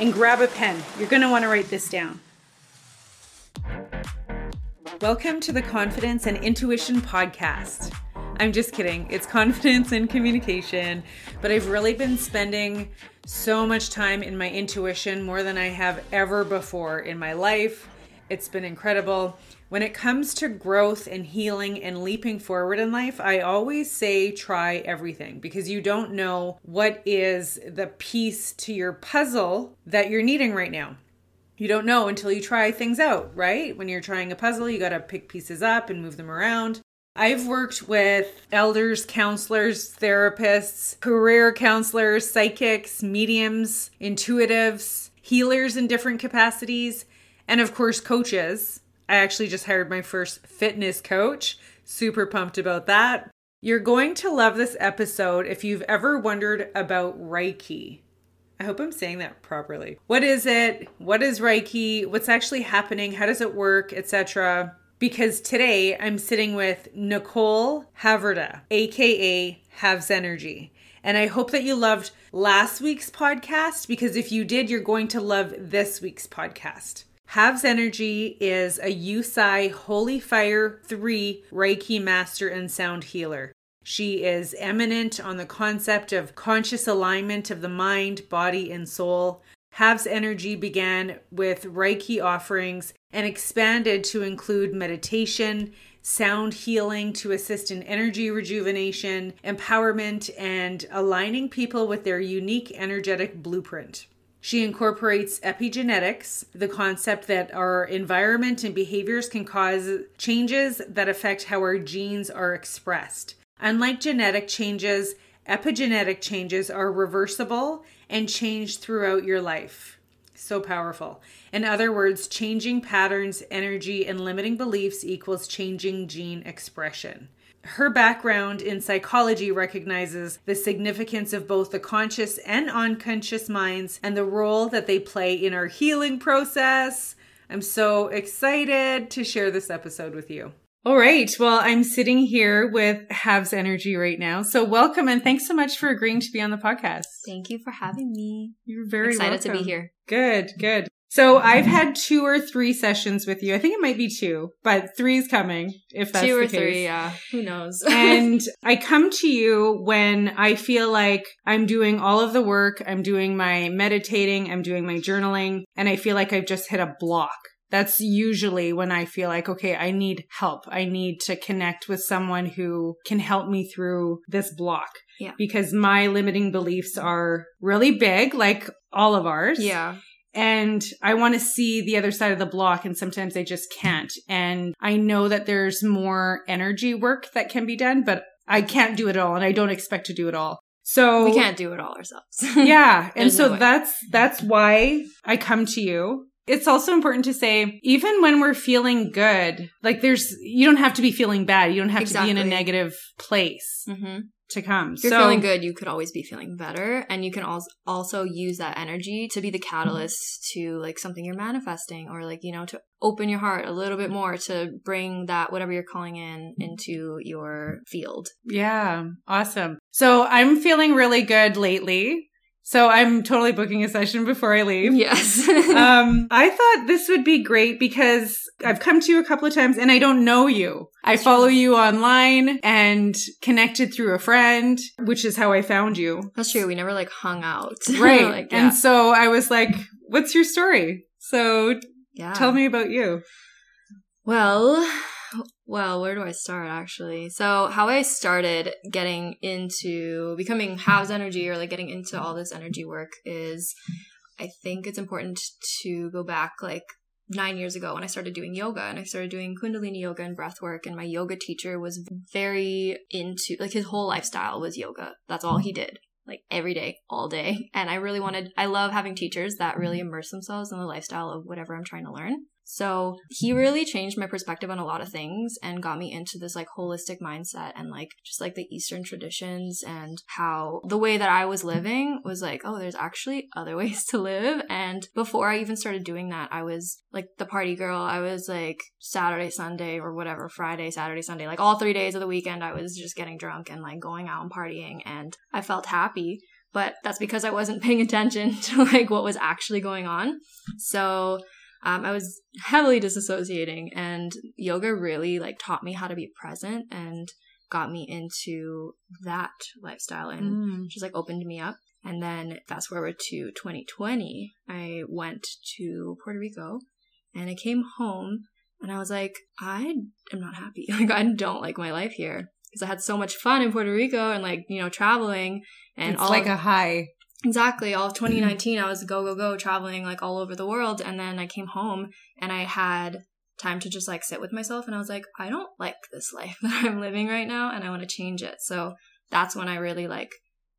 and grab a pen. You're going to want to write this down. Welcome to the Confidence and Intuition Podcast. I'm just kidding. It's confidence and communication, but I've really been spending so much time in my intuition more than I have ever before in my life. It's been incredible. When it comes to growth and healing and leaping forward in life, I always say try everything because you don't know what is the piece to your puzzle that you're needing right now you don't know until you try things out, right? When you're trying a puzzle, you got to pick pieces up and move them around. I've worked with elders, counselors, therapists, career counselors, psychics, mediums, intuitives, healers in different capacities, and of course, coaches. I actually just hired my first fitness coach. Super pumped about that. You're going to love this episode if you've ever wondered about Reiki. I hope I'm saying that properly. What is it? What is Reiki? What's actually happening? How does it work, etc. Because today I'm sitting with Nicole Haverda, aka Havs Energy. And I hope that you loved last week's podcast because if you did, you're going to love this week's podcast. Havs Energy is a Usui Holy Fire 3 Reiki Master and Sound Healer. She is eminent on the concept of conscious alignment of the mind, body, and soul. Havs Energy began with Reiki offerings and expanded to include meditation, sound healing to assist in energy rejuvenation, empowerment, and aligning people with their unique energetic blueprint. She incorporates epigenetics, the concept that our environment and behaviors can cause changes that affect how our genes are expressed. Unlike genetic changes, epigenetic changes are reversible and change throughout your life. So powerful. In other words, changing patterns, energy, and limiting beliefs equals changing gene expression. Her background in psychology recognizes the significance of both the conscious and unconscious minds and the role that they play in our healing process. I'm so excited to share this episode with you. All right. Well, I'm sitting here with Havs Energy right now. So welcome and thanks so much for agreeing to be on the podcast. Thank you for having me. You're very excited welcome. to be here. Good, good. So I've had two or three sessions with you. I think it might be two, but three is coming if that's two or three. Yeah, who knows? and I come to you when I feel like I'm doing all of the work. I'm doing my meditating. I'm doing my journaling, and I feel like I've just hit a block. That's usually when I feel like, okay, I need help. I need to connect with someone who can help me through this block. Yeah. Because my limiting beliefs are really big, like all of ours. yeah, And I want to see the other side of the block, and sometimes I just can't. And I know that there's more energy work that can be done, but I can't do it all, and I don't expect to do it all. So we can't do it all ourselves. yeah and so no that's that's why i come to you it's also important to say even when we're feeling good like there's you don't have to be feeling bad you don't have to be in a negative place hmm to come. If you're so feeling good, you could always be feeling better, and you can also also use that energy to be the mm-hmm. catalyst to like something you're manifesting, or like you know to open your heart a little bit more to bring that whatever you're calling in mm-hmm. into your field. yeah. Awesome. So i'm feeling really good lately so i'm totally booking a session before i leave Yes. um, I thought this would be great because I've come to you a couple of times and I don't know you. I follow you online and connected through a friend, which is how I found you. That's true. We never like hung out. Right. like, yeah. And so I was like, what's your story? So yeah. tell me about you. Well, well, where do I start actually? So, how I started getting into becoming Havs Energy or like getting into all this energy work is I think it's important to go back like nine years ago when I started doing yoga and I started doing Kundalini yoga and breath work. And my yoga teacher was very into like his whole lifestyle was yoga. That's all he did. like every day, all day. And I really wanted, I love having teachers that really immerse themselves in the lifestyle of whatever I'm trying to learn. So he really changed my perspective on a lot of things and got me into this like holistic mindset and like just like the Eastern traditions and how the way that I was living was like, oh, there's actually other ways to live. And before I even started doing that, I was like the party girl. I was like Saturday, Sunday, or whatever, Friday, Saturday, Sunday, like all three days of the weekend, I was just getting drunk and like going out and partying. And I felt happy but that's because I wasn't paying attention to like what was actually going on. So um, I was heavily disassociating, and yoga really like taught me how to be present and got me into that lifestyle and mm. just like opened me up. And then fast forward to 2020, I went to Puerto Rico and I came home and I was like, I am not happy. Like, I don't like my life here because I had so much fun in Puerto Rico and like, you know, traveling and it's all like a high. Exactly. All of 2019, I was go, go, go traveling like all over the world. And then I came home and I had time to just like sit with myself. And I was like, I don't like this life that I'm living right now and I want to change it. So that's when I really like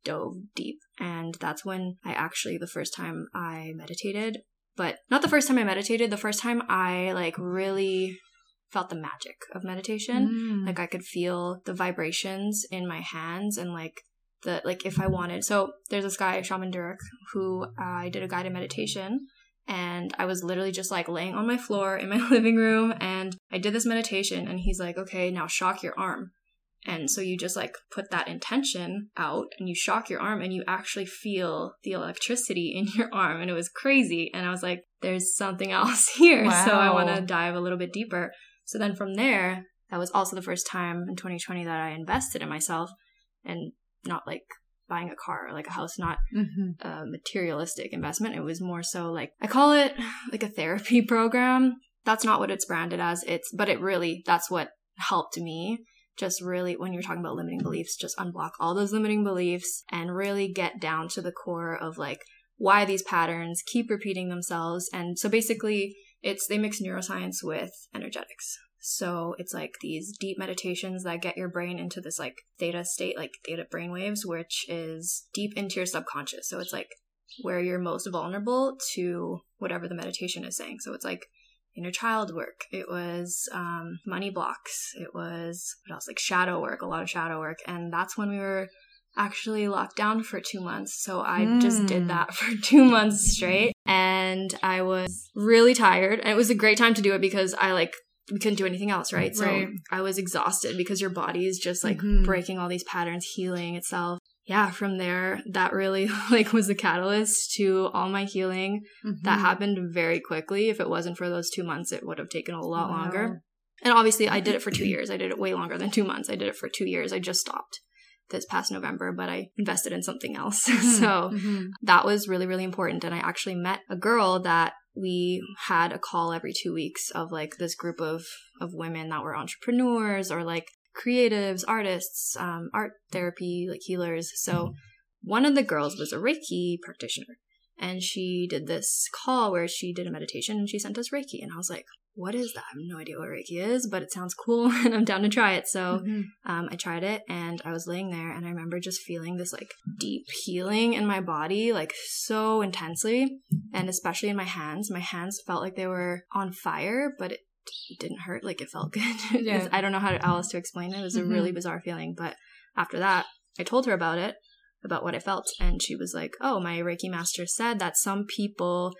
dove deep. And that's when I actually, the first time I meditated, but not the first time I meditated, the first time I like really felt the magic of meditation. Mm. Like I could feel the vibrations in my hands and like that like if I wanted. So there's this guy, Shaman Durek, who uh, I did a guided meditation and I was literally just like laying on my floor in my living room and I did this meditation and he's like, okay, now shock your arm. And so you just like put that intention out and you shock your arm and you actually feel the electricity in your arm. And it was crazy. And I was like, there's something else here. Wow. So I want to dive a little bit deeper. So then from there, that was also the first time in 2020 that I invested in myself. And not like buying a car or like a house, not mm-hmm. a materialistic investment. It was more so like I call it like a therapy program. That's not what it's branded as. It's but it really that's what helped me just really when you're talking about limiting beliefs, just unblock all those limiting beliefs and really get down to the core of like why these patterns keep repeating themselves. And so basically it's they mix neuroscience with energetics. So it's like these deep meditations that get your brain into this like theta state, like theta brainwaves, which is deep into your subconscious. So it's like where you're most vulnerable to whatever the meditation is saying. So it's like inner child work. It was um, money blocks. It was what else? Like shadow work, a lot of shadow work. And that's when we were actually locked down for two months. So I mm. just did hmm. that for two months straight. And I was really tired. And it was a great time to do it because I like we couldn't do anything else, right? right. So I was exhausted because your body is just like mm-hmm. breaking all these patterns, healing itself. Yeah, from there, that really like was the catalyst to all my healing. Mm-hmm. That happened very quickly. If it wasn't for those two months, it would have taken a lot wow. longer. And obviously, I did it for two years. I did it way longer than two months. I did it for two years. I just stopped this past November, but I invested in something else. Mm-hmm. so mm-hmm. that was really, really important. And I actually met a girl that we had a call every two weeks of like this group of of women that were entrepreneurs or like creatives, artists, um, art therapy, like healers. So one of the girls was a Reiki practitioner, and she did this call where she did a meditation and she sent us Reiki, and I was like, what is that? I have no idea what Reiki is, but it sounds cool and I'm down to try it. So mm-hmm. um, I tried it and I was laying there and I remember just feeling this like deep healing in my body, like so intensely. And especially in my hands. My hands felt like they were on fire, but it didn't hurt. Like it felt good. yeah. I don't know how else to explain it. It was mm-hmm. a really bizarre feeling. But after that, I told her about it, about what I felt. And she was like, oh, my Reiki master said that some people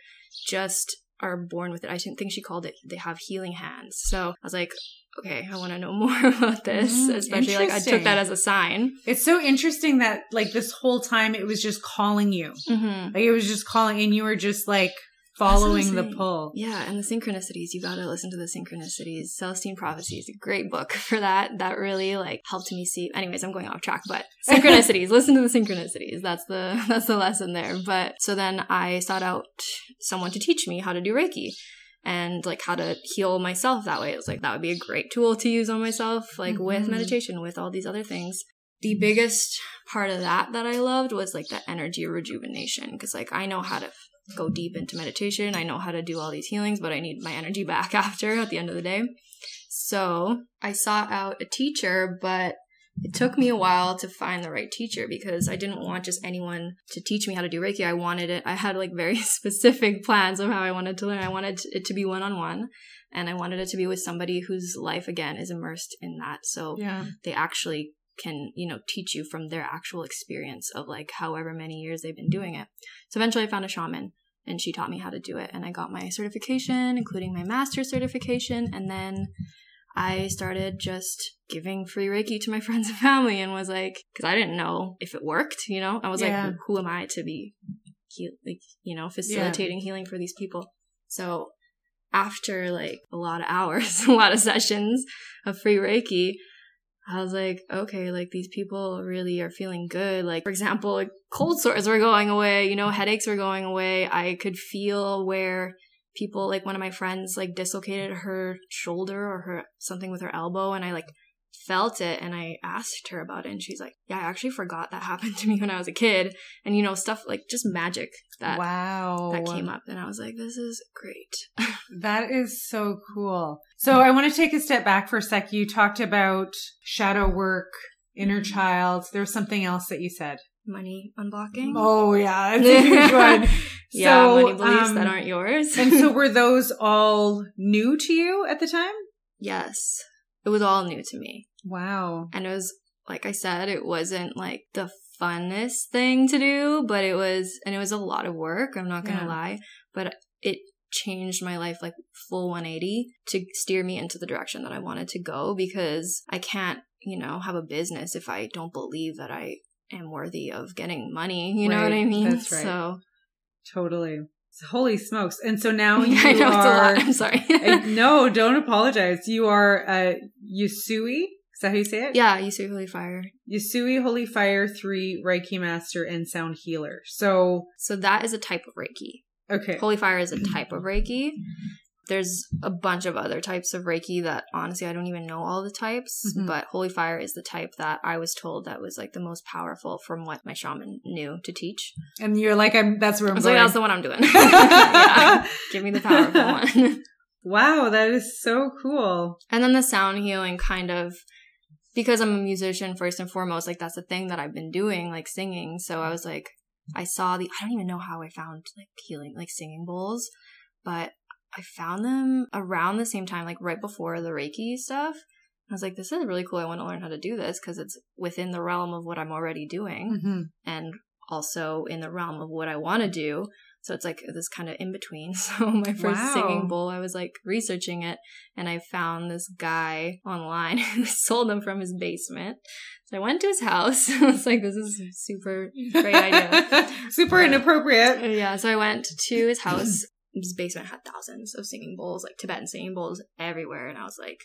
just are born with it. I think she called it they have healing hands. So I was like, okay, I want to know more about this, mm, especially like I took that as a sign. It's so interesting that like this whole time it was just calling you. Mm-hmm. Like it was just calling and you were just like following the pull. Yeah, and the synchronicities. You got to listen to the synchronicities. Celestine Prophecy is a great book for that. That really like helped me see. Anyways, I'm going off track, but synchronicities. listen to the synchronicities. That's the that's the lesson there. But so then I sought out someone to teach me how to do Reiki and like how to heal myself that way. It was like that would be a great tool to use on myself, like mm-hmm. with meditation, with all these other things. The biggest part of that that I loved was like the energy rejuvenation because like I know how to go deep into meditation. I know how to do all these healings, but I need my energy back after at the end of the day. So I sought out a teacher, but it took me a while to find the right teacher because I didn't want just anyone to teach me how to do Reiki. I wanted it, I had like very specific plans of how I wanted to learn. I wanted it to be one on one and I wanted it to be with somebody whose life again is immersed in that. So Yeah. they actually can, you know, teach you from their actual experience of like however many years they've been doing it. So eventually I found a shaman and she taught me how to do it and I got my certification, including my master's certification, and then I started just giving free Reiki to my friends and family and was like, because I didn't know if it worked, you know? I was Yeah. like, who am I to be, heal, like, you know, facilitating healing for these people? So after like a lot of hours, a lot of sessions of free Reiki, I was like, okay, like these people really are feeling good. Like, for example, like cold sores were going away, you know, headaches were going away. I could feel where people, like one of my friends, like dislocated her shoulder or her something with her elbow, and I like felt it and I asked her about it and she's like, Yeah, I actually forgot that happened to me when I was a kid. And you know, stuff like just magic that wow. that came up and I was like, This is great. That is so cool. So I want to take a step back for a sec. You talked about shadow work, inner Mm-hmm. child. There was something else that you said. Money unblocking. Oh yeah, it's a huge one. yeah, So, money beliefs um, that aren't yours. and so were those all new to you at the time? yes. It was all new to me. Wow. And it was, like I said, it wasn't like the funnest thing to do, but it was, and it was a lot of work. I'm not going to Yeah. lie, but it changed my life like full 180 to steer me into the direction that I wanted to go because I can't, you know, have a business if I don't believe that I am worthy of getting money. You know what I mean? That's right. So, Totally. Holy smokes. And so now you I know it's a are lot. I'm sorry. No, don't apologize. You are uh Usui. Is that how you say it? yeah, Usui holy fire. Usui Holy Fire 3 Reiki Master and Sound Healer. So So that is a type of Reiki. okay. Holy fire is a type of Reiki. There's a bunch of other types of Reiki that honestly I don't even know all the types, Mhm. but holy fire is the type that I was told that was like the most powerful from what my shaman knew to teach. And you're like, I'm that's where I'm was going. like, that's the one I'm doing. yeah, give me the powerful one. Wow, that is so cool. and then the sound healing kind of because I'm a musician first and foremost, like that's the thing that I've been doing, like singing. So I was like, I saw the, I don't even know how I found like healing, like singing bowls, but I found them around the same time, like right before the Reiki stuff. I was like, this is really cool. I want to learn how to do this because it's within the realm of what I'm already doing Mhm. and also in the realm of what I want to do. So it's like this kind of in between. So my first Wow. singing bowl, I was like researching it and I found this guy online who sold them from his basement. So I went to his house. I was like, this is super great idea. Super inappropriate. yeah. So I went to his house. His basement had thousands of singing bowls, like Tibetan singing bowls everywhere. And I was like,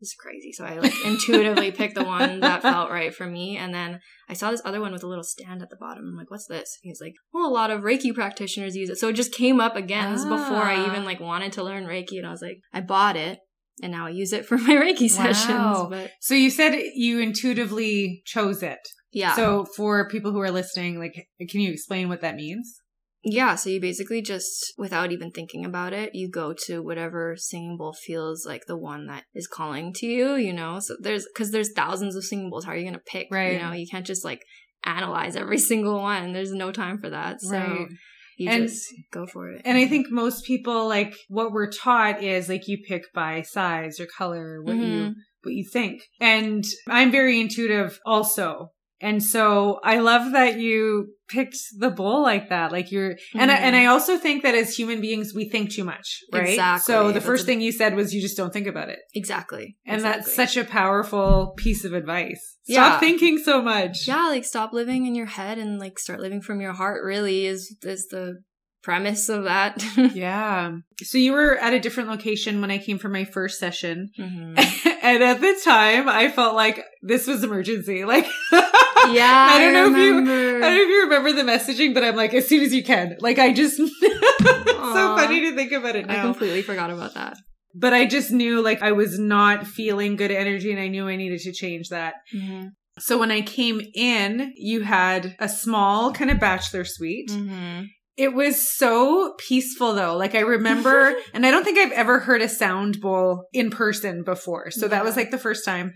this is crazy. So I like intuitively picked the one that felt right for me. And then I saw this other one with a little stand at the bottom. I'm like, what's this? He's like, well, a lot of Reiki practitioners use it. So it just came up again. Is before I Ah. even like wanted to learn Reiki. And I was like, I bought it and now I use it for my Reiki sessions. Wow. But So you said you intuitively chose it. yeah. So for people who are listening, like, can you explain what that means? Yeah, so you basically just, without even thinking about it, you go to whatever singing bowl feels like the one that is calling to you, you know? So there's, cause there's thousands of singing bowls. How are you going to pick? Right. You know, you can't just like analyze every single one. There's no time for that. So Right. you And- just go for it. And I think most people like what we're taught is like you pick by size or color, what you Mhm. what you think. And I'm very intuitive also. And so I love that you picked the bowl like that. Like you're and I, and I also think that as human beings we think too much, right? Exactly. So the That's first a- thing you said was you just don't think about it. Exactly. And that's such a powerful piece of advice. Stop Yeah. thinking so much. Yeah, like stop living in your head and like start living from your heart really is, is the premise of that. Yeah. So you were at a different location when I came for my first session. Mhm. and at the time, I felt like this was emergency. Like, Yeah, I don't know if you, remember. I don't know if you remember the messaging, but I'm like, as soon as you can. Like, I just, it's so funny to think about it I completely forgot about that. but I just knew like I was not feeling good energy and I knew I needed to change that. Mm-hmm. So when I came in, you had a small kind of bachelor suite. Mm-hmm. It was so peaceful though. Like I remember, and I don't think I've ever heard a sound bowl in person before. So that was like the first time.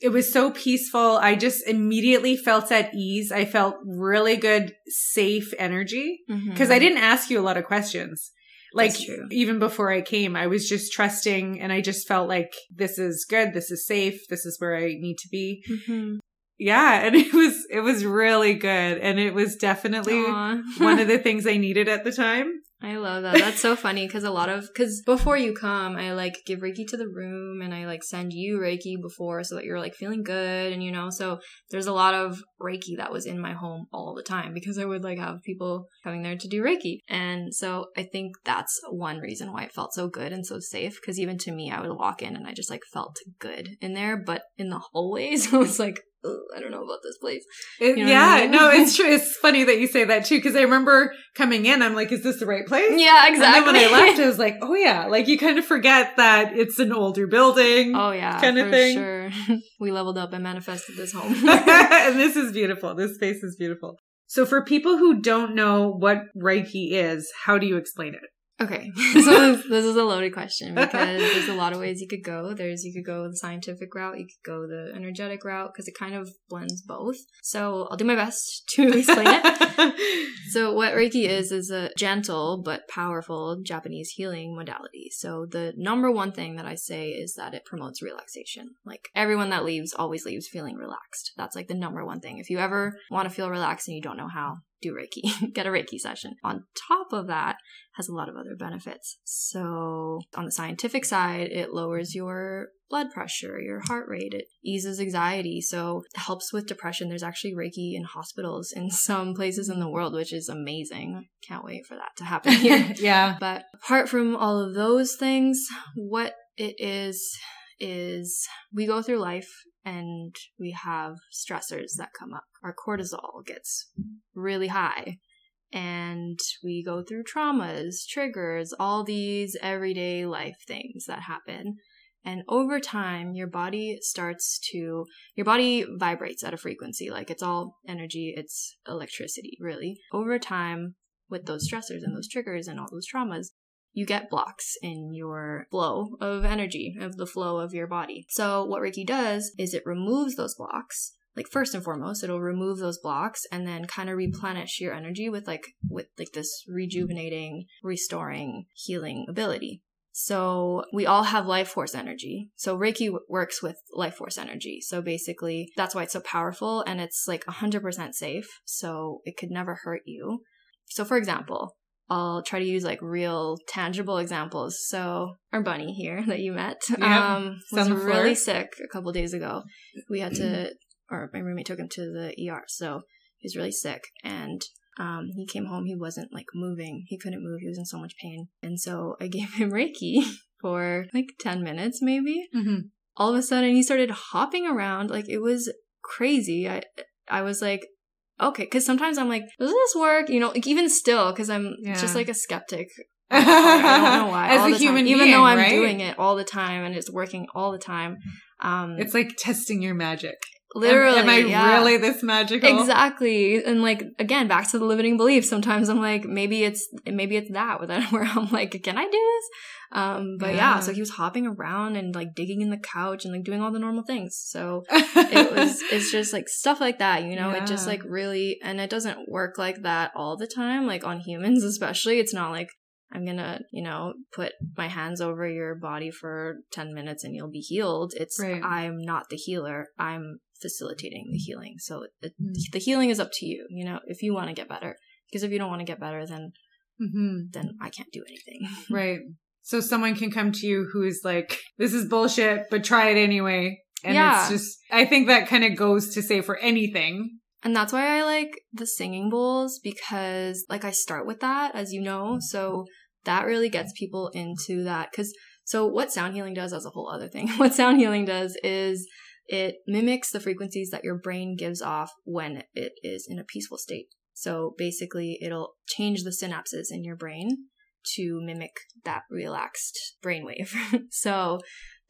It was so peaceful. I just immediately felt at ease. I felt really good, safe energy because I didn't ask you a lot of questions. Like Mm-hmm. Even before I came, I was just trusting and I just felt like this is good, this is safe, this is where I need to be. Mhm. Yeah, and it was it was really good and it was definitely one of the things I needed at the time. I love that. That's so funny because a lot of because before you come, I like give Reiki to the room and I like send you Reiki before so that you're like feeling good and you know. So there's a lot of Reiki that was in my home all the time because I would like have people coming there to do Reiki, and so I think that's one reason why it felt so good and so safe. Because even to me, I would walk in and I just like felt good in there, but in the hallways, I was like, "Ugh, I don't know about this place. It- You know yeah, I mean? no, it's true. It's funny that you say that too because I remember coming in, I'm like, is this the right place? Yeah, And exactly. then when I left, I was like, oh yeah, like you kind of forget that it's an older building. Oh yeah, kind of for thing. Sure, we leveled up and manifested this home. and this is beautiful. This space is beautiful. So for people who don't know what Reiki is, how do you explain it? Okay, so this, is a loaded question because there's a lot of ways you could go. There's you could go the scientific route, you could go the energetic route because it kind of blends both. So I'll do my best to explain it. So what Reiki is is a gentle but powerful Japanese healing modality. So the number one thing that I say is that it promotes relaxation. Like everyone that leaves always leaves feeling relaxed. That's like the number one thing. If you ever want to feel relaxed and you don't know how, do Reiki. Get a Reiki session. On top of that, has a lot of other benefits. So on the scientific side, it lowers your blood pressure, your heart rate, it eases anxiety, so it helps with depression. There's actually Reiki in hospitals in some places in the world, which is amazing. Can't wait for that to happen here. yeah. but apart from all of those things, what it is is we go through life and we have stressors that come up. Our cortisol gets really high and we go through traumas, triggers, all these everyday life things that happen. And over time, your body starts to, your body vibrates at a frequency. Like it's all energy, it's electricity, really. Over time, with those stressors and those triggers and all those traumas, you get blocks in your flow of energy, of the flow of your body. So, what Reiki does is it removes those blocks. Like first and foremost, it'll remove those blocks and then kind of replenish your energy with like with like this rejuvenating, restoring, healing ability. So we all have life force energy. So Reiki works with life force energy. So basically, that's why it's so powerful and it's like 100% safe. So it could never hurt you. So for example, I'll try to use like real tangible examples. So our bunny here that you met um, was really sick a couple days ago. We had to, or my roommate took him to the ER. So he was really sick and um, he came home. He wasn't like moving. He couldn't move. He was in so much pain. And so I gave him Reiki for like 10 minutes maybe. Mm-hmm. All of a sudden he started hopping around. Like it was crazy. I, I was like, okay. Cause sometimes I'm like, does this work? You know, like even still, cause I'm Yeah. just like a skeptic. I don't know why. As a human even though I'm right? doing it all the time and it's working all the time. Um, It's like testing your magic. Am- literally. Am, I yeah. really this magical? Exactly. And like again, back to the limiting belief. Sometimes I'm like, maybe it's maybe it's that where where I'm like, can I do this? Um, but yeah. Yeah. so he was hopping around and like digging in the couch and like doing all the normal things. So it was it's just like stuff like that, you know, it just like really and it doesn't work like that all the time, like on humans especially. It's not like I'm gonna, you know, put my hands over your body for 10 minutes and you'll be healed. It's, Right. I'm not the healer. I'm facilitating the healing. So it, Mm. the healing is up to you, you know, if you want to get better. Because if you don't want to get better, then, hmm then I can't do anything. Right. So someone can come to you who is like, this is bullshit, but try it anyway. And Yeah. it's just, I think that kind of goes to say for anything. And that's why I like the singing bowls because like I start with that as you know. So that really gets people into that cuz so what sound healing does as a whole other thing. What sound healing does is it mimics the frequencies that your brain gives off when it is in a peaceful state. So basically it'll change the synapses in your brain to mimic that relaxed brainwave. so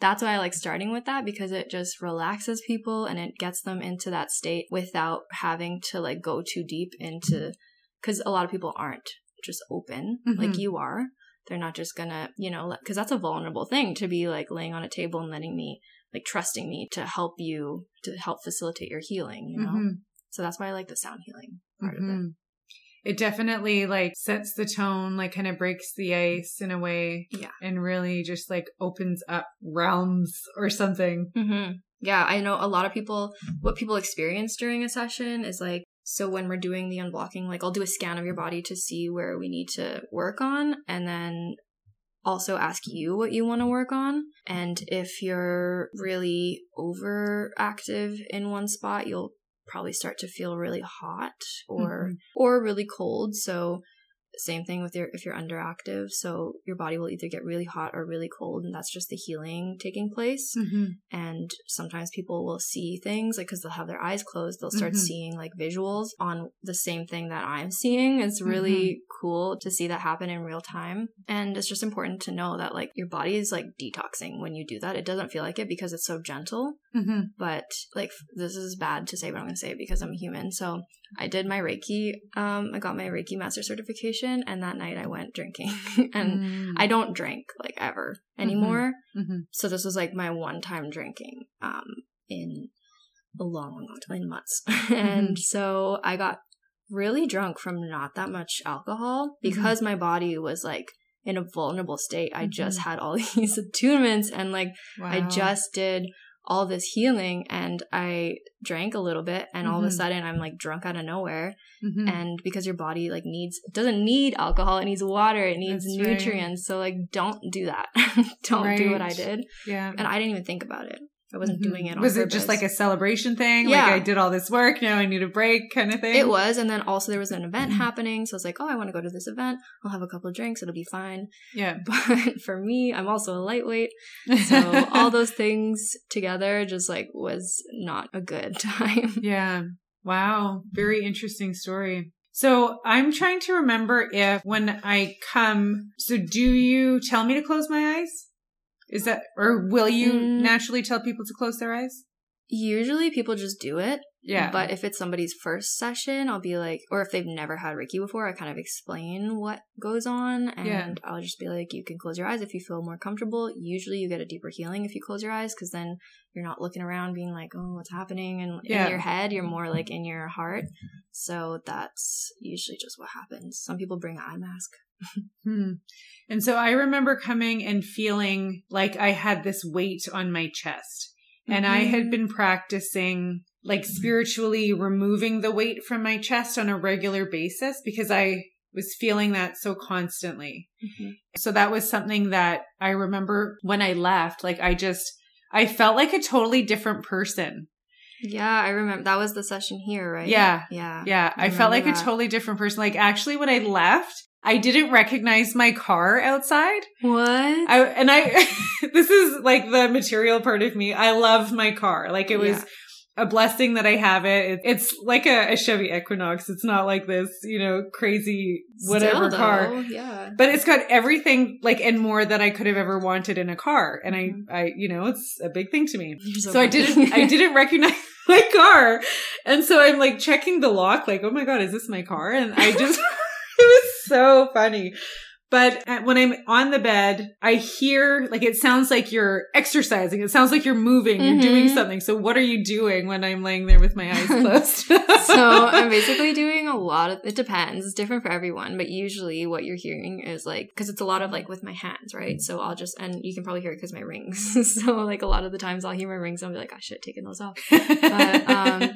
that's why I like starting with that because it just relaxes people and it gets them into that state without having to like go too deep into because a lot of people aren't just open like Mhm. you are. they're not just gonna, you know, because that's a vulnerable thing to be like laying on a table and letting me, like, trusting me to help you, to help facilitate your healing, you know? Mhm. So that's why I like the sound healing part of it. Mhm. It definitely like sets the tone, like kind of breaks the ice in a way. Yeah. And really just like opens up realms or something. hmm Yeah, I know a lot of people, what people experience during a session is like, so when we're doing the unblocking, like I'll do a scan of your body to see where we need to work on and then also ask you what you want to work on. And if you're really overactive in one spot, you'll probably start to feel really hot or mm-hmm. or really cold. So same thing with your if you're underactive. So your body will either get really hot or really cold, and that's just the healing taking place. Mm-hmm. And sometimes people will see things like because they'll have their eyes closed, they'll start Mhm. seeing like visuals on the same thing that I'm seeing. It's really cool to see that happen in real time. And it's just important to know that like your body is like detoxing when you do that. It doesn't feel like it because it's so gentle Mm-hmm. but like this is bad to say but i'm to say it because i'm a human. So i did my reiki um i got my reiki master certification and that night i went drinking. And Mm. i don't drink like ever anymore. Mhm. so this was like my one time drinking um in a long long time in months. And so i got really drunk from not that much alcohol because my body was like in a vulnerable state. I just had all these attunements and like I just did all this healing and I drank a little bit and all of a Mhm. sudden I'm like drunk out of nowhere Mhm. and because your body like needs doesn't need alcohol it needs water it needs That's right. nutrients so like don't do that don't do what I did yeah. and I didn't even think about it I wasn't Mhm. doing it on Was it just like a celebration thing? Yeah. Like I did all this work, now I need a break kind of thing? It was, and then also there was an event Mhm. happening, so I was like, "Oh, I want to go to this event. I'll have a couple of drinks. It'll be fine." Yeah. But for me, I'm also a lightweight, so all those things together just like was not a good time. Yeah. Wow. Very interesting story. So I'm trying to remember if when I come, so do you tell me to close my eyes? Is that, or will you Mm. naturally tell people to close their eyes? Usually people just do it. Yeah. But if it's somebody's first session, I'll be like, or if they've never had Reiki before, I kind of explain what goes on. And Yeah. I'll just be like, you can close your eyes if you feel more comfortable. Usually you get a deeper healing if you close your eyes because then you're not looking around being like, oh, what's happening? And Yeah. in your head, you're more like in your heart. So that's usually just what happens. Some people bring an eye mask. Hmm. And so I remember coming and feeling like I had this weight on my chest. And I had Mhm. been practicing like spiritually removing the weight from my chest on a regular basis because I was feeling that so constantly. Mhm. So that was something that I remember when I left. Like I just, I felt like a totally different person. Yeah, I remember that was the session here, right? Yeah. Yeah. Yeah. I I felt like remember a totally different person. Like actually when I left, I didn't recognize my car outside. What? I and I this is like the material part of me. I love my car. Like it was Yeah. a blessing that I have it. It- It's like a, a Chevy Equinox. It's not like this, you know, crazy whatever Still, car. though, Yeah. But it's got everything like and more that I could have ever wanted in a car. And I Mhm. I you know, it's a big thing to me. You're So I didn't I didn't recognize my car. And so I'm like checking the lock like, "Oh my god, is this my car?" And I just was so funny. But when I'm on the bed, I hear like it sounds like you're exercising. It sounds like you're moving, you're doing Mhm. something. So what are you doing when I'm laying there with my eyes closed? so I'm basically doing a lot of it depends. It's different for everyone, but usually what you're hearing is like because it's a lot of like with my hands, right? So I'll just and you can probably hear it because my rings. so like a lot of the times I'll hear my rings and I'll be like, I should have taken those off. But, um,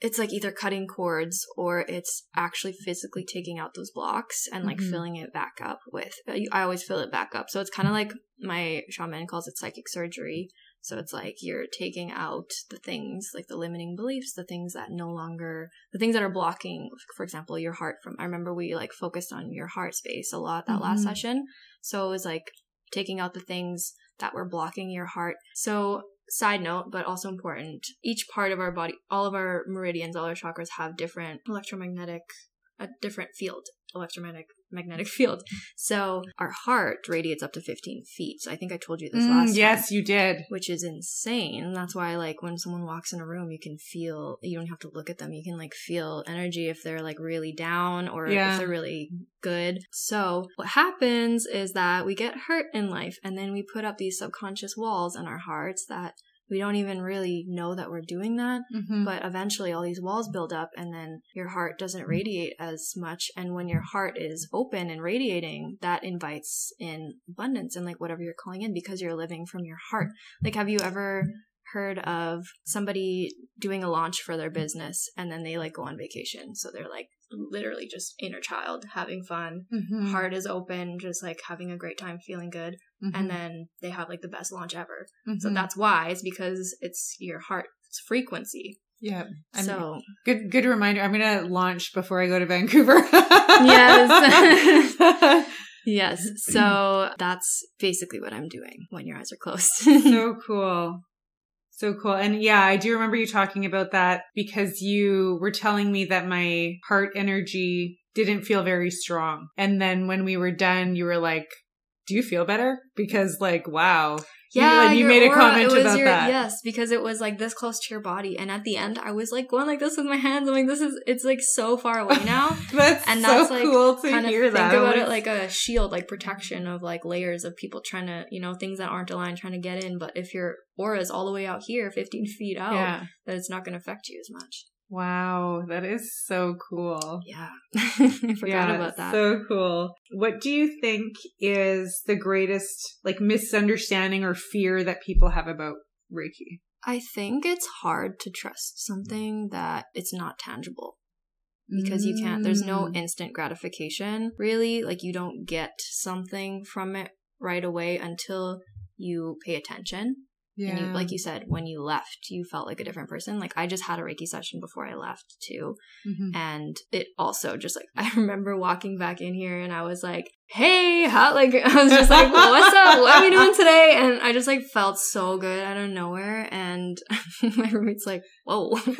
It's like either cutting cords or it's actually physically taking out those blocks and like Mhm. filling it back up with. I always fill it back up. So it's kind of like my shaman calls it psychic surgery. So it's like you're taking out the things, like the limiting beliefs, the things that no longer, the things that are blocking, for example, your heart from. I remember we like focused on your heart space a lot that last Mhm. session. So it was like taking out the things that were blocking your heart. So side note, but also important, each part of our body, all of our meridians, all our chakras have different electromagnetic, a different field, electromagnetic magnetic field. So our heart radiates up to 15 feet. So I think I told you this Mm, last yes, time. you did. Which is insane. That's why, like, when someone walks in a room, you can feel, you don't have to look at them. You can, like, feel energy if they're, like, really down or Yeah. if they're really good. So, what happens is that we get hurt in life and then we put up these subconscious walls in our hearts that we don't even really know that we're doing that. Mhm. But eventually, all these walls build up, and then your heart doesn't radiate as much. And when your heart is open and radiating, that invites in abundance and like whatever you're calling in because you're living from your heart. Like, have you ever heard of somebody doing a launch for their business and then they like go on vacation? So they're like literally just inner child, having fun. Mhm. Heart is open, just like having a great time, feeling good. Mhm. And then they have like the best launch ever. So Mhm. that's why it's because it's your heart's frequency. yeah. I'm- so good. Good reminder. I'm gonna launch before I go to Vancouver. Yes. yes, so that's basically what I'm doing when your eyes are closed. so cool. So cool. And yeah, I do remember you talking about that because you were telling me that my heart energy didn't feel very strong. And then when we were done, you were like, do you feel better? Because like, wow. You- yeah, and you your made a comment about your, that. Yes, because it was like this close to your body, and at the end, I was like going like this with my hands. I'm like, this is it's like so far away now. That's And so that's, like, cool to kind of hear think about it like a shield, like protection of like layers of people trying to, you know, things that aren't aligned trying to get in. But if your aura is all the way out here, 15 feet out, yeah. then it's not going to affect you as much. Wow. That is so cool. Yeah, I forgot Yeah, about that. So cool. What do you think is the greatest like misunderstanding or fear that people have about Reiki? I think it's hard to trust something that it's not tangible because you can't, there's no Mm. instant gratification really. Like you don't get something from it right away until you pay attention. Yeah. And you, like you said, when you left, you felt like a different person. Like I just had a Reiki session before I left too. Mhm. And it also just like, I remember walking back in here and I was like, hey, how, like, I was just like, what's up? What are we doing today? And I just like felt so good out of nowhere. And my roommate's like, whoa. She's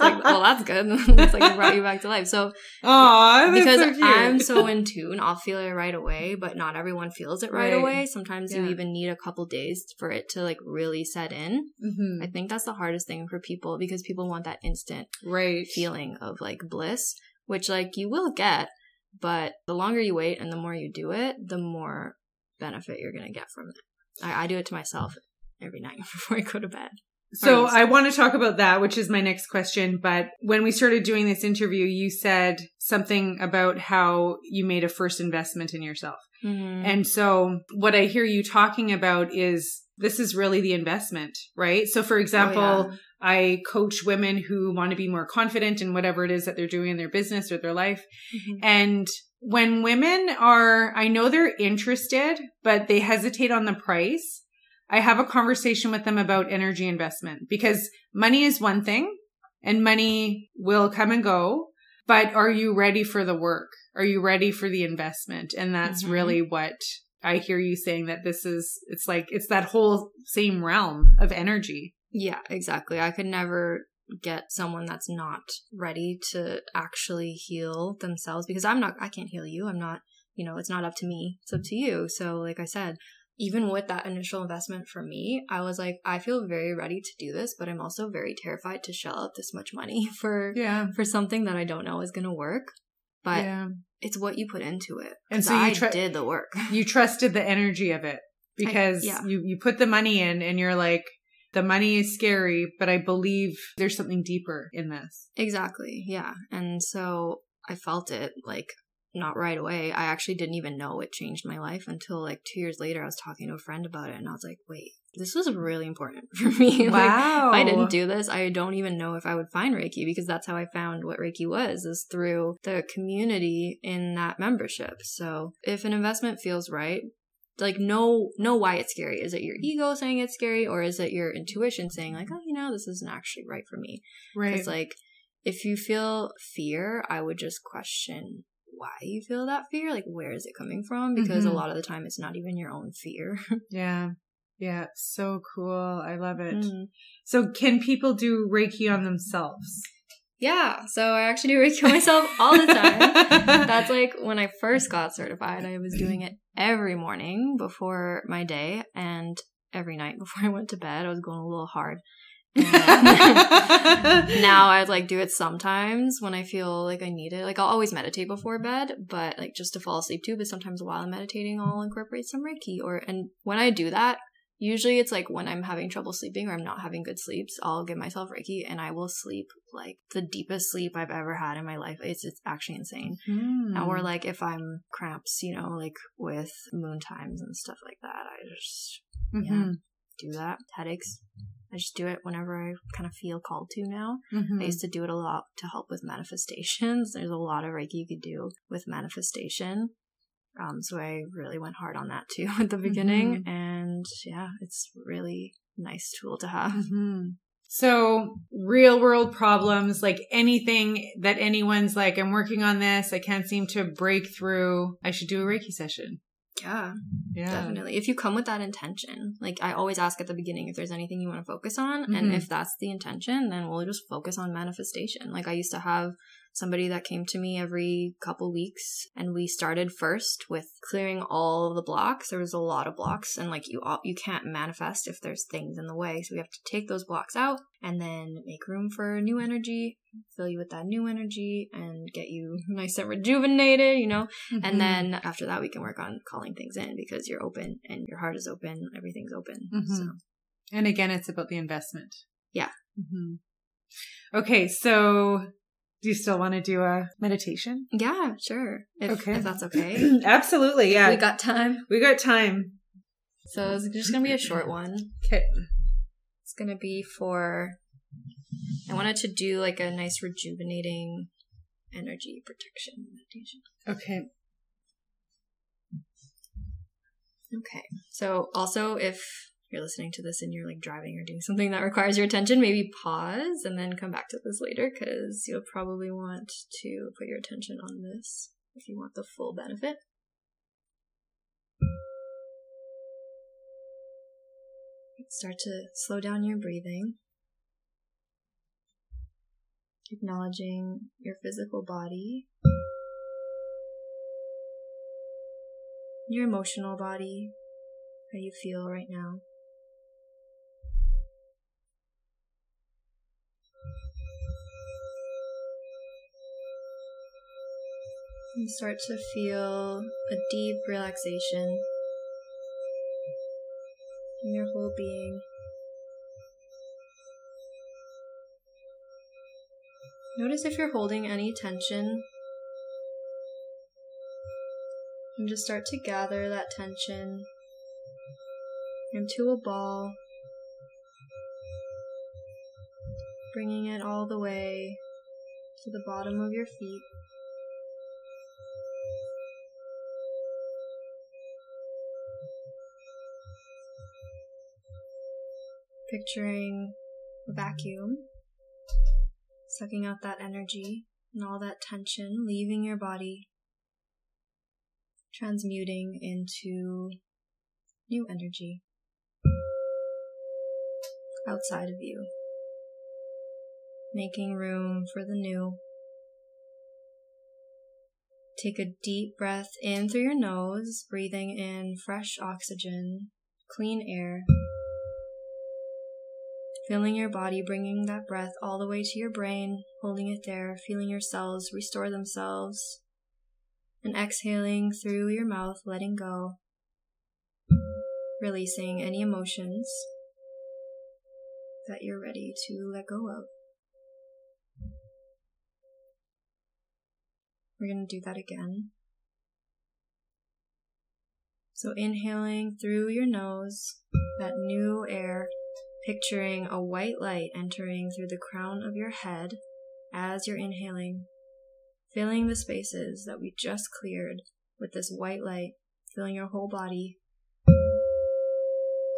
like, well, that's good. it's like it brought you back to life. So Aw, that's because so. I'm so in tune, I'll feel it right away, but not everyone feels it right, Right. away. Sometimes you even need a couple days for it to like really set in. Mhm. I think that's the hardest thing for people because people want that instant right feeling of like bliss, which like you will get, but the longer you wait and the more you do it, the more benefit you're gonna get from it. I, I do it to myself every night before I go to bed. So I want to talk about that, which is my next question. But when we started doing this interview, you said something about how you made a first investment in yourself. Mm-hmm. And so what I hear you talking about is this is really the investment, right? So for example, Oh, yeah. I coach women who want to be more confident in whatever it is that they're doing in their business or their life. Mhm. And when women are, I know they're interested, but they hesitate on the price. I have a conversation with them about energy investment because money is one thing and money will come and go. But are you ready for the work? Are you ready for the investment? And that's Mhm. really what I hear you saying that this is, it's like, it's that whole same realm of energy. Yeah, exactly. I could never get someone that's not ready to actually heal themselves because I'm not, I can't heal you. I'm not, you know, it's not up to me. It's up to you. So, like I said, even with that initial investment for me, I was like, I feel very ready to do this, but I'm also very terrified to shell out this much money for, Yeah. for something that I don't know is going to work. But yeah. it's what you put into it. And so you I did the work. you trusted the energy of it because yeah. you, you put the money in and you're like, the money is scary, but I believe there's something deeper in this. Exactly. Yeah. And so I felt it like not right away. I actually didn't even know it changed my life until like two years later. I was talking to a friend about it and I was like, wait, this was really important for me. like, Wow. if I didn't do this, I don't even know if I would find Reiki because that's how I found what Reiki was is through the community in that membership. So if an investment feels right, like know know why it's scary. Is it your ego saying it's scary or is it your intuition saying like, oh, you know, this isn't actually right for me? right. It's like if you feel fear, I would just question why you feel that fear. Like where is it coming from? Because Mhm. a lot of the time it's not even your own fear. yeah. Yeah. So cool. I love it. Mm. So can people do Reiki on themselves? Yeah, so I actually do Reiki myself all the time. That's like when I first got certified, I was doing it every morning before my day and every night before I went to bed. I was going a little hard. now I like do it sometimes when I feel like I need it. Like I'll always meditate before bed, but like just to fall asleep too. But sometimes while I'm meditating, I'll incorporate some Reiki. Or and when I do that, usually it's like when I'm having trouble sleeping or I'm not having good sleeps, I'll give myself Reiki and I will sleep like the deepest sleep I've ever had in my life. It's it's actually insane. Mm. Or like if I'm cramps, you know, like with moon times and stuff like that, I just mm-hmm. yeah do that. Headaches I just do it whenever I kind of feel called to now. Mm-hmm. I used to do it a lot to help with manifestations. There's a lot of Reiki you could do with manifestation. Um, so I really went hard on that too at the beginning. Mm-hmm. And yeah, it's really nice tool to have. Mm-hmm. So, real world problems, like anything that anyone's like, I'm working on this, I can't seem to break through, I should do a Reiki session. Yeah, yeah, definitely. If you come with that intention, like I always ask at the beginning if there's anything you want to focus on, mm-hmm. and if that's the intention, then we'll just focus on manifestation. Like I used to have somebody that came to me every couple weeks and we started first with clearing all the blocks there was a lot of blocks and like you all, you can't manifest if there's things in the way so we have to take those blocks out and then make room for new energy fill you with that new energy and get you nice and rejuvenated you know mm-hmm. and then after that we can work on calling things in because you're open and your heart is open everything's open mm-hmm. so and again it's about the investment yeah mm-hmm. okay so do you still want to do a meditation? Yeah, sure. If, okay. If that's okay. Absolutely. Yeah. We got time. We got time. So it's just going to be a short one. Okay. It's going to be for, I wanted to do like a nice rejuvenating energy protection meditation. Okay. Okay. So also if you're listening to this and you're like driving or doing something that requires your attention, maybe pause and then come back to this later because you'll probably want to put your attention on this if you want the full benefit. Start to slow down your breathing, acknowledging your physical body, your emotional body, how you feel right now. And start to feel a deep relaxation in your whole being. Notice if you're holding any tension. And just start to gather that tension into a ball, bringing it all the way to the bottom of your feet. Picturing a vacuum, sucking out that energy and all that tension, leaving your body, transmuting into new energy outside of you, making room for the new. Take a deep breath in through your nose, breathing in fresh oxygen, clean air Feeling your body bringing that breath all the way to your brain, holding it there, feeling your cells restore themselves, and exhaling through your mouth, letting go, releasing any emotions that you're ready to let go of. We're going to do that again. So, inhaling through your nose, that new air picturing a white light entering through the crown of your head as you're inhaling, filling the spaces that we just cleared with this white light, filling your whole body.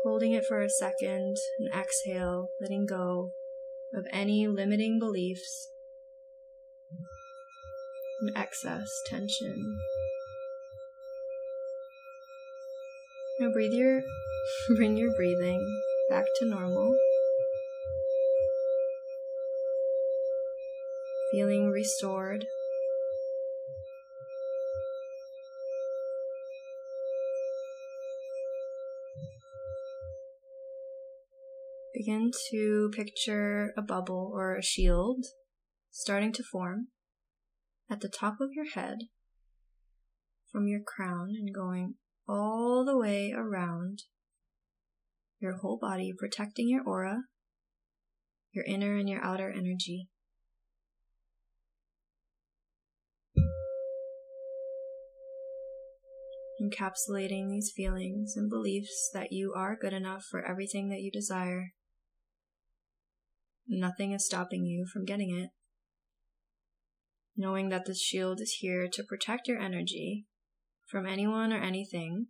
Holding it for a second and exhale, letting go of any limiting beliefs and excess tension. Now breathe your bring your breathing back to normal. feeling restored. Begin to picture a bubble or a shield starting to form at the top of your head from your crown and going all the way around your whole body, protecting your aura, your inner and your outer energy. Encapsulating these feelings and beliefs that you are good enough for everything that you desire. Nothing is stopping you from getting it. Knowing that this shield is here to protect your energy from anyone or anything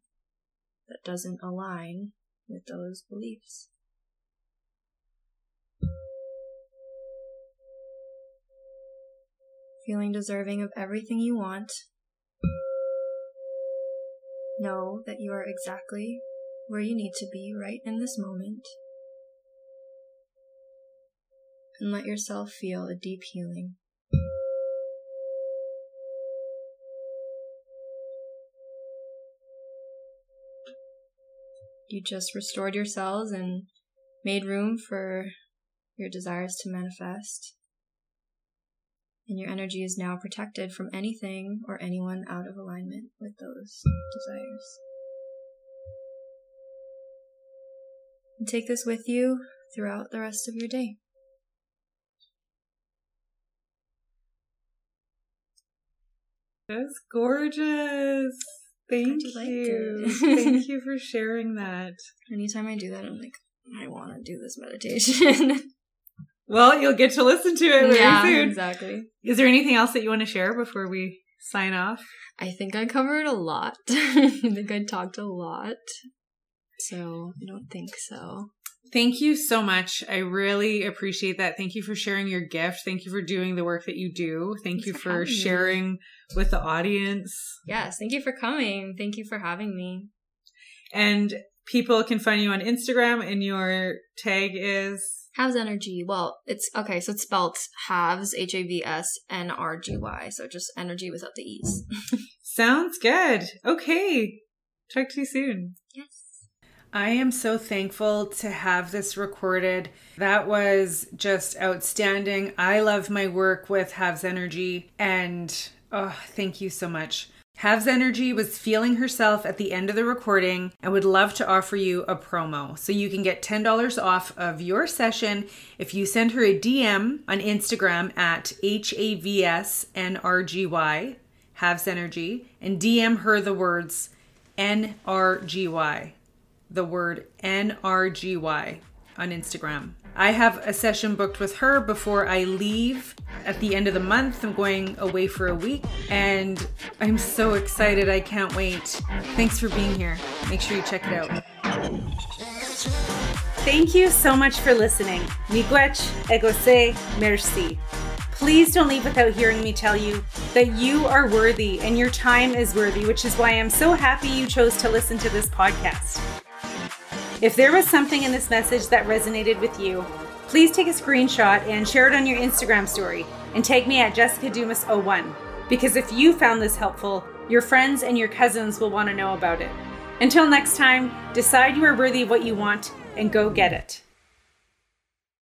that doesn't align with those beliefs. Feeling deserving of everything you want. Know that you are exactly where you need to be right in this moment. And let yourself feel a deep healing. You just restored your cells and made room for your desires to manifest. And your energy is now protected from anything or anyone out of alignment with those desires. And take this with you throughout the rest of your day. That's gorgeous. Thank you. Thank you for sharing that. Anytime I do that, I'm like, I want to do this meditation. well, you'll get to listen to it very yeah, soon. Exactly. Is there anything else that you want to share before we sign off? I think I covered a lot. I think I talked a lot. So I don't think so. Thank you so much. I really appreciate that. Thank you for sharing your gift. Thank you for doing the work that you do. Thank Thanks you for, for sharing me. with the audience. Yes, thank you for coming. Thank you for having me. And people can find you on Instagram and your tag is Havs Energy. Well, it's okay, so it's spelled Havs, H A V S N R G Y. So just energy without the E's. Sounds good. Okay. Talk to you soon. Yes. I am so thankful to have this recorded. That was just outstanding. I love my work with Havs Energy and oh, thank you so much. Havs Energy was feeling herself at the end of the recording and would love to offer you a promo. So you can get $10 off of your session if you send her a DM on Instagram at HAVSNRGY, Havs Energy, and DM her the words NRGY the word NRGY on Instagram. I have a session booked with her before I leave at the end of the month. I'm going away for a week and I'm so excited. I can't wait. Thanks for being here. Make sure you check it out. Thank you so much for listening. Miigwech, egose, merci. Please don't leave without hearing me tell you that you are worthy and your time is worthy, which is why I'm so happy you chose to listen to this podcast. If there was something in this message that resonated with you, please take a screenshot and share it on your Instagram story and tag me at Jessica Dumas01. Because if you found this helpful, your friends and your cousins will want to know about it. Until next time, decide you are worthy of what you want and go get it.